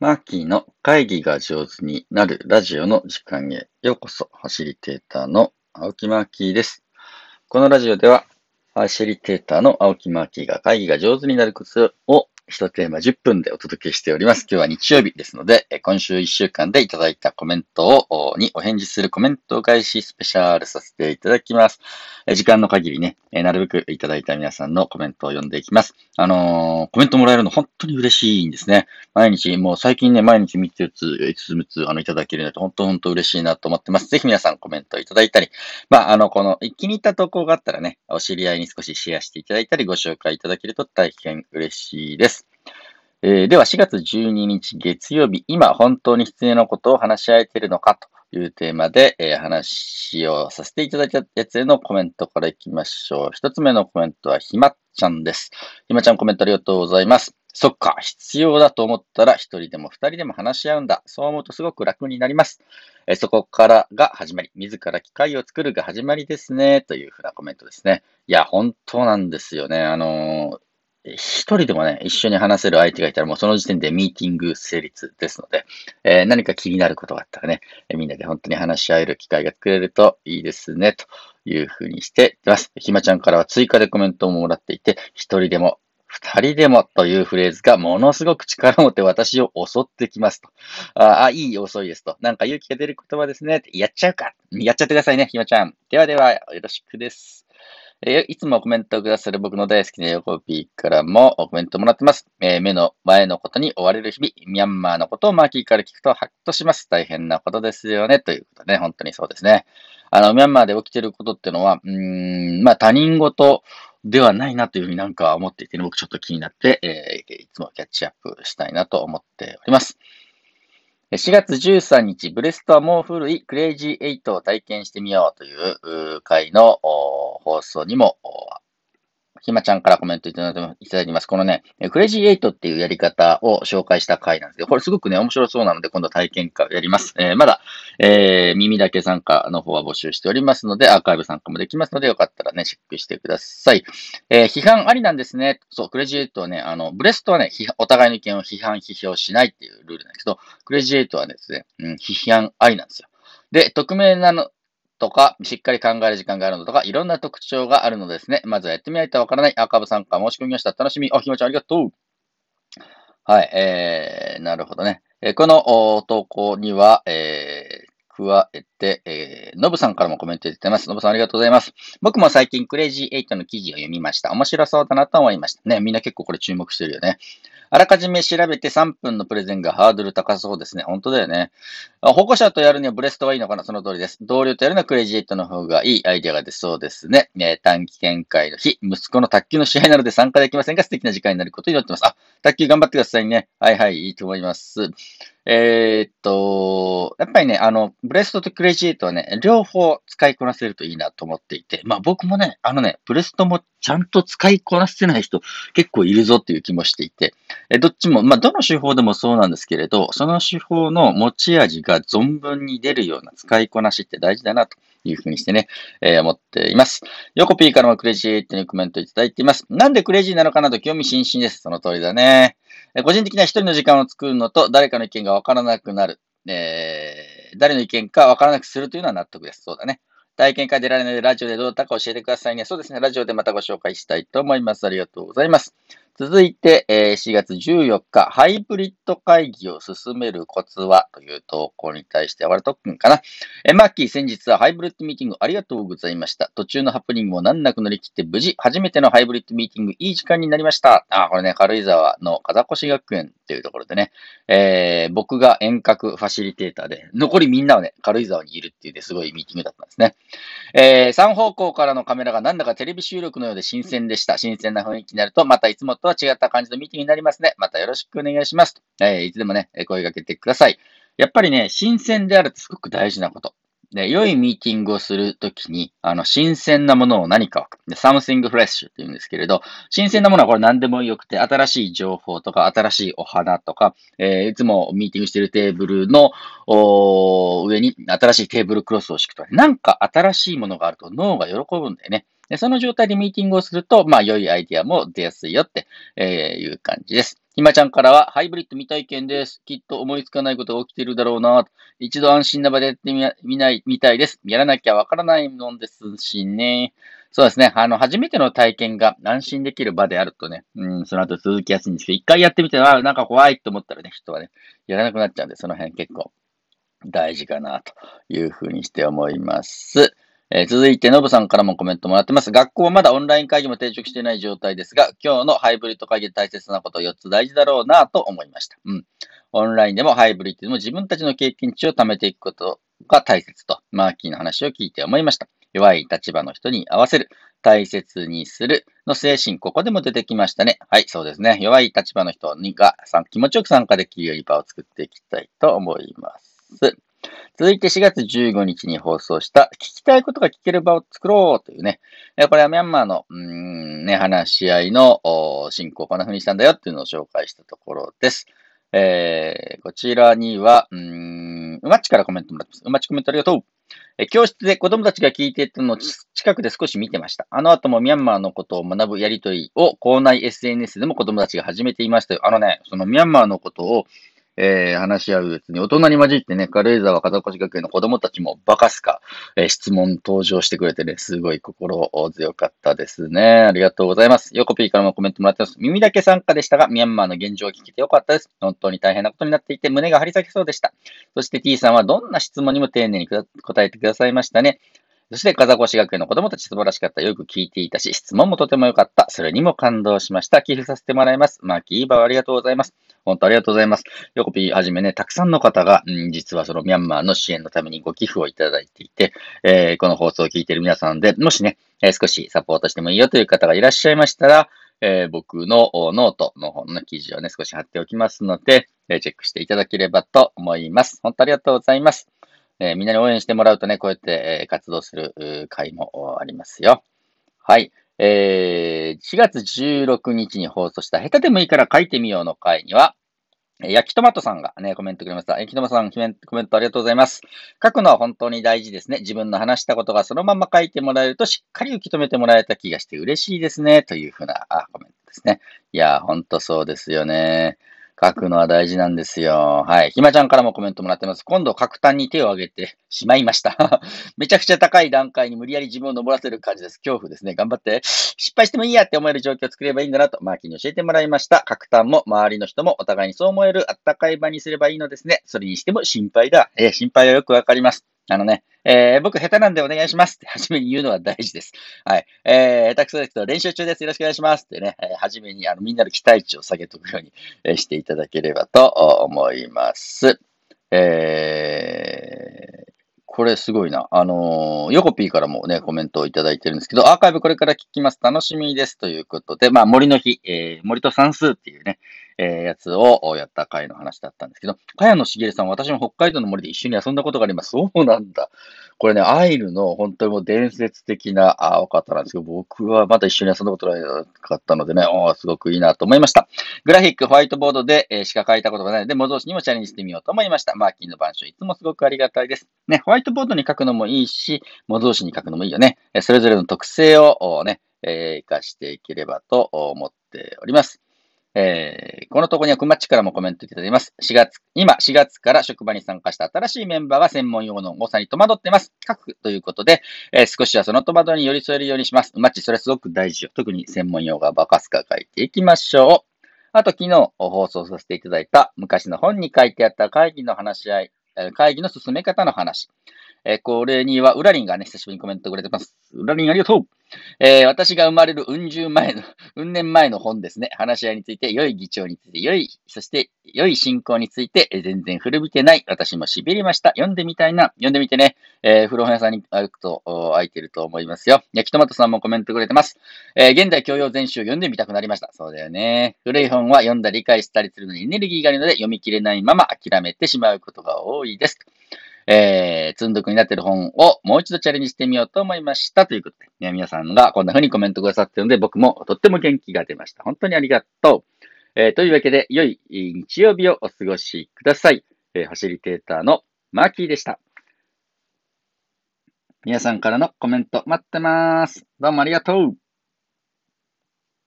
マーキーの会議が上手になるラジオの時間へようこそ。ファシリテーターの青木マーキーです。このラジオでは、ファシリテーターの青木マーキーが会議が上手になるコツを一テーマ10分でお届けしております。今日は日曜日ですので、今週1週間でいただいたコメントを、にお返事するコメント返しスペシャルさせていただきます。時間の限りね、なるべくいただいた皆さんのコメントを読んでいきます。あのー、コメントもらえるの本当に嬉しいんですね。毎日、もう最近ね、毎日3つ、4つ、5つ、あの、いただけるので、本当本当嬉しいなと思ってます。ぜひ皆さんコメントいただいたり、まあ、あの、この、気に入った投稿があったらね、お知り合いに少しシェアしていただいたり、ご紹介いただけると大変嬉しいです。えー、では4月12日月曜日、今本当に必要なことを話し合えているのかというテーマで、えー、話をさせていただいたやつへのコメントからいきましょう。一つ目のコメントはひまちゃんです。ひまちゃんコメントありがとうございます。そっか、必要だと思ったら一人でも二人でも話し合うんだ。そう思うとすごく楽になります。えそこからが始まり、自ら機会を作るが始まりですね。というふうなコメントですね。いや、本当なんですよね。あのー一人でもね、一緒に話せる相手がいたら、もうその時点でミーティング成立ですので、えー、何か気になることがあったらね、みんなで本当に話し合える機会が作れるといいですね、というふうにしています。ひまちゃんからは追加でコメントももらっていて、一人でも二人でもというフレーズがものすごく力を持って私を襲ってきますと。ああ、いい遅いですと。なんか勇気が出る言葉ですね。やっちゃうか。やっちゃってくださいね、ひまちゃん。ではでは、よろしくです。えー、いつもコメントをくださる僕の大好きな横 P からもコメントもらってます。えー、目の前のことに追われる日々、ミャンマーのことをマーキーから聞くとハッとします。大変なことですよね。ということでね、本当にそうですね。あの、ミャンマーで起きてることっていうのは、うん、まあ他人事ではないなというふうになんか思っていて、ね、僕ちょっと気になって、えー、いつもキャッチアップしたいなと思っております。4月13日、ブレストはもう古いクレイジー8を体験してみようという回の放送にもひまちゃんからコメントいただいてます。このね、クレイジーエイトっていうやり方を紹介した回なんですけど、これすごくね、面白そうなので、今度体験会をやります。えー、まだ、えー、耳だけ参加の方は募集しておりますので、アーカイブ参加もできますので、よかったらね、チェックしてください。えー、批判ありなんですね。そう、クレイジーエイトはね、あの、ブレストはね、お互いの意見を批判、批評しないっていうルールなんですけど、クレイジーエイトはですね、うん、批判ありなんですよ。で、匿名なの、とか、しっかり考える時間があるのとか、いろんな特徴があるのですね。まずはやってみないとわからないアーカイブ参加申し込みました。楽しみ。あ、ひまちゃんありがとう。はい、えー、なるほどね。えー、この投稿には、えー、加えて、えー、ノブさんからもコメントいただいてます。ノブさんありがとうございます。僕も最近クレイジーエイトの記事を読みました。面白そうだなと思いました。ね、みんな結構これ注目してるよね。あらかじめ調べて3分のプレゼンがハードル高そうですね。本当だよね。保護者とやるにはブレストはいいのかな？その通りです。同僚とやるのはクレジットの方がいいアイデアが出そうですね。ね短期見解の日、息子の卓球の試合なので参加できませんが素敵な時間になることになってます。あ、卓球頑張ってくださいね。はいはい、いいと思います。えー、っと、やっぱりね、あの、ブレストとクレジートはね、両方使いこなせるといいなと思っていて、まあ僕もね、あのね、ブレストもちゃんと使いこなせない人結構いるぞっていう気もしていて、えどっちも、まあどの手法でもそうなんですけれど、その手法の持ち味が存分に出るような使いこなしって大事だなというふうにしてね、えー、思っています。ヨコピーからもクレジートにコメントいただいています。なんでクレジーなのかなと興味津々です。その通りだね。個人的には一人の時間を作るのと、誰かの意見がわからなくなる。えー、誰の意見かわからなくするというのは納得です。そうだね。体験会出られないでラジオでどうだったか教えてくださいね。そうですね。ラジオでまたご紹介したいと思います。ありがとうございます。続いて、えー、4月14日、ハイブリッド会議を進めるコツはという投稿に対して、あわれとっくんかな。え、マッキー、先日はハイブリッドミーティングありがとうございました。途中のハプニングも難なく乗り切って無事、初めてのハイブリッドミーティング、いい時間になりました。あ、これね、軽井沢の風越学園っていうところでね、えー、僕が遠隔ファシリテーターで、残りみんなはね、軽井沢にいるっていうですごいミーティングだったんですね。えー、3方向からのカメラがなんだかテレビ収録のようで新鮮でした。新鮮な雰囲気になると、またいつもとは違った感じのミーティングになりますね。またよろしくお願いします。えー、いつでもね、声かけてください。やっぱりね、新鮮であるってすごく大事なこと。で、良いミーティングをするときに、あの、新鮮なものを何かを、something fresh って言うんですけれど、新鮮なものはこれ何でもよくて、新しい情報とか、新しいお花とか、えー、いつもミーティングしてるテーブルの上に新しいテーブルクロスを敷くとか、なんか新しいものがあると脳が喜ぶんだよね。で、その状態でミーティングをすると、まあ、良いアイディアも出やすいよって、えいう感じです。ひまちゃんからは、ハイブリッド未体験です。きっと思いつかないことが起きているだろうな。一度安心な場でやってみない、みたいです。やらなきゃわからないもんですしね。そうですね。あの、初めての体験が安心できる場であるとね、うん、その後続きやすいんですけど、一回やってみて、あなんか怖いと思ったらね、人はね、やらなくなっちゃうんで、その辺結構大事かなというふうにして思います。えー、続いて、ノブさんからもコメントもらってます。学校はまだオンライン会議も定着していない状態ですが、今日のハイブリッド会議で大切なこと4つ大事だろうなと思いました。うん。オンラインでもハイブリッドでも自分たちの経験値を貯めていくことが大切と、マーキーの話を聞いて思いました。弱い立場の人に合わせる、大切にするの精神、ここでも出てきましたね。はい、そうですね。弱い立場の人にが気持ちよく参加できるように場を作っていきたいと思います。続いて4月15日に放送した聞きたいことが聞ける場を作ろうというね、これはミャンマーの、うんね、話し合いの進行をこんな風にしたんだよっていうのを紹介したところです。えー、こちらには、うん、うまっちからコメントもらってます。うまっちコメントありがとう。え教室で子供たちが聞いていたのを近くで少し見てました。あの後もミャンマーのことを学ぶやりとりを校内 SNS でも子供たちが始めていましたよ。あのね、そのミャンマーのことをえー、話し合ううちに、大人に混じってね、軽井沢片越学園の子供たちもバカすか、えー、質問登場してくれてね、すごい心強かったですね。ありがとうございます。ヨコピーからもコメントもらってます。耳だけ参加でしたが、ミャンマーの現状を聞けてよかったです。本当に大変なことになっていて、胸が張り裂けそうでした。そして T さんはどんな質問にも丁寧に答えてくださいましたね。そして、風越学園の子供たち素晴らしかった。よく聞いていたし、質問もとても良かった。それにも感動しました。寄付させてもらいます。マーキーバーありがとうございます。本当ありがとうございます。ヨコピーはじめね、たくさんの方が、うん、実はそのミャンマーの支援のためにご寄付をいただいていて、えー、この放送を聞いている皆さんで、もしね、えー、少しサポートしてもいいよという方がいらっしゃいましたら、えー、僕のノートの方の記事をね、少し貼っておきますので、え、チェックしていただければと思います。本当ありがとうございます。えー、みんなに応援してもらうとね、こうやって、え、活動する会もありますよ。はい。えー、4月16日に放送した下手でもいいから書いてみようの回には、焼きトマトさんがね、コメントくれました。焼きトマトさん、コメントありがとうございます。書くのは本当に大事ですね。自分の話したことがそのまま書いてもらえるとしっかり受け止めてもらえた気がして嬉しいですね。というふうなコメントですね。いや、ほんとそうですよね。書くのは大事なんですよ。はい。ひまちゃんからもコメントもらってます。今度、角炭に手を挙げてしまいました。めちゃくちゃ高い段階に無理やり自分を登らせる感じです。恐怖ですね。頑張って。失敗してもいいやって思える状況を作ればいいんだなと、マーキーに教えてもらいました。角炭も周りの人もお互いにそう思えるあったかい場にすればいいのですね。それにしても心配だ。え、心配はよくわかります。あのね、えー、僕下手なんでお願いしますって 初めに言うのは大事です。はい。えー、下手くそですけど練習中です。よろしくお願いしますってね、えー、初めにあのみんなの期待値を下げておくように、えー、していただければと思います。えー、これすごいな。あのー、ヨコピーからもね、コメントをいただいてるんですけど、アーカイブこれから聞きます。楽しみです。ということで、まあ、森の日、えー、森と算数っていうね、えー、やつをやった回の話だったんですけど、茅野茂さん、私も北海道の森で一緒に遊んだことがあります。そうなんだ。これね、アイルの本当にもう伝説的なあお方なんですけど、僕はまだ一緒に遊んだことなかったのでね、おすごくいいなと思いました。グラフィック、ホワイトボードで、えー、しか書いたことがないので、模造紙にもチャレンジしてみようと思いました。マーキーの板書、いつもすごくありがたいです。ね、ホワイトボードに書くのもいいし、模造紙に書くのもいいよね。それぞれの特性をね、えー、活かしていければと思っております。えー、このとこにはくまっちからもコメントいただいます。4月、今4月から職場に参加した新しいメンバーが専門用語の誤差に戸惑っています。書くということで、えー、少しはその戸惑いに寄り添えるようにします。マッチ、それすごく大事よ。特に専門用語はバカすか書いていきましょう。あと、昨日放送させていただいた昔の本に書いてあった会議の話し合い、会議の進め方の話。えー、これには、ウラリンがね、久しぶりにコメントくれてます。ウラリンありがとうえー、私が生まれるうん十前の、うん年前の本ですね。話し合いについて、良い議長について、良い、そして良い進行について、えー、全然古びてない。私も痺れました。読んでみたいな。読んでみてね。えー、古本屋さんに歩くと、空いてると思いますよ。焼きトマトさんもコメントくれてます。えー、現代教養全集読んでみたくなりました。そうだよね。古い本は読んだり理解したりするのにエネルギーがあるので、読み切れないまま諦めてしまうことが多いです。えー、積んどくになってる本をもう一度チャレンジしてみようと思いました。ということで、ね、皆さんがこんな風にコメントくださってるので、僕もとっても元気が出ました。本当にありがとう。えー、というわけで、良い日曜日をお過ごしください。えー、ファシリテーターのマーキーでした。皆さんからのコメント待ってます。どうもありがとう。